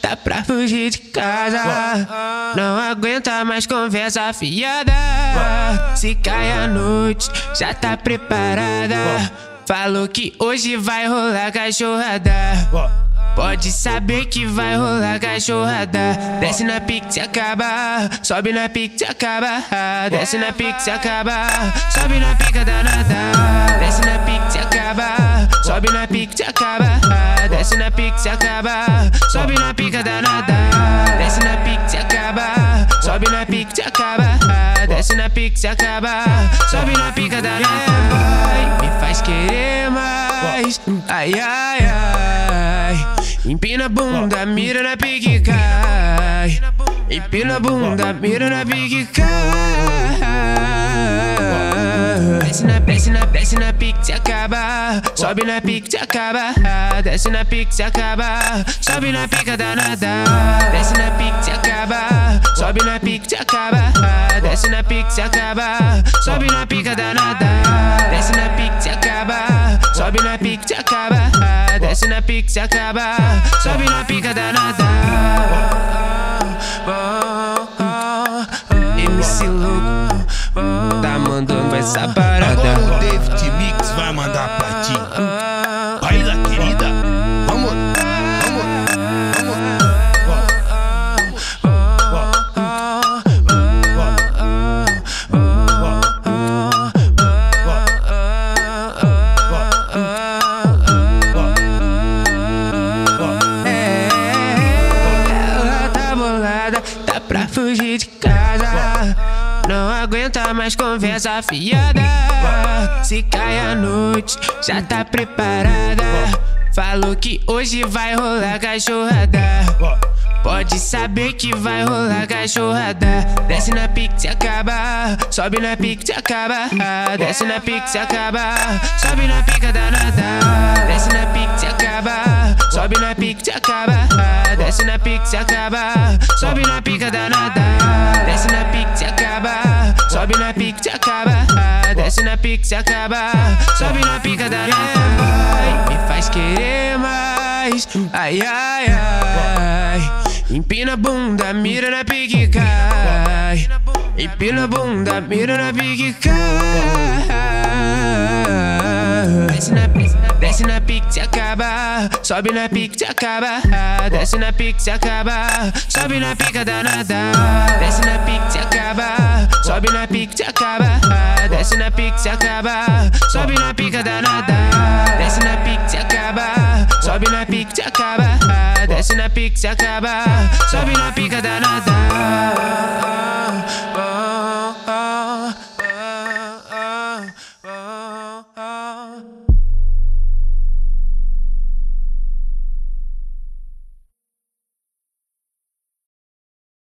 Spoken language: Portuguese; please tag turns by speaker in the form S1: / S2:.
S1: tá pra fugir de casa. Não aguenta mais conversa fiada. Se cai a noite, já tá preparada. Falou que hoje vai rolar cachorrada. Pode saber que vai rolar cachorrada. Desce na pique se acaba, sobe na pique se acaba. Desce na pique se acaba, sobe na pica danada. Desce na pique se acaba, sobe na pique se acaba. Desce na pique se acaba, sobe na pica danada. Desce na pique se acaba, sobe na pique se acaba. Desce na pique se acaba, sobe na pica danada. Me faz querer mais, ai ai ai. Empina a bunda, mira na pique cai. Empina a bunda, mira na pique cai. Desce na, desce na, desce na pique se acaba. Sobe na pique se acaba. Desce na pique se acaba. Sobe na pica danada. Desce na pique se acaba. Sobe na pique se acaba. Desce na pique se acaba. Sobe na pica danada. Desce na pique se acaba. Sobe na pique se acaba. Desce na pique se acaba. Sobe na pica danada. MC louco tá mandando essa parada. Não aguenta mais conversa fiada. Se cai a noite, já tá preparada. Falou que hoje vai rolar cachorrada. Pode saber que vai rolar cachorrada. Desce na pique se acaba, sobe na pique se acaba. Desce na pique se acaba, sobe na pica danada. Desce na pique se acaba, sobe na pique se acaba. Desce na pique se acaba, sobe na pica danada. Desce sobe na pique se acaba. Desce na pique se acaba, sobe na pica danada. Me faz querer mais, ai ai ai. Empina a bunda, mira na pique cai. Empina a bunda, mira na pique cai. Desce na, desce na pique se acaba, sobe na pique se acaba. Desce na pique acaba, sobe na pica danada. Desce na pique se acaba, sobe na pique se acaba. Desce na pique acaba, sobe na pica danada. Desce na pique se acaba, sobe na pique se acaba. Desce na pique acaba, sobe na pica danada.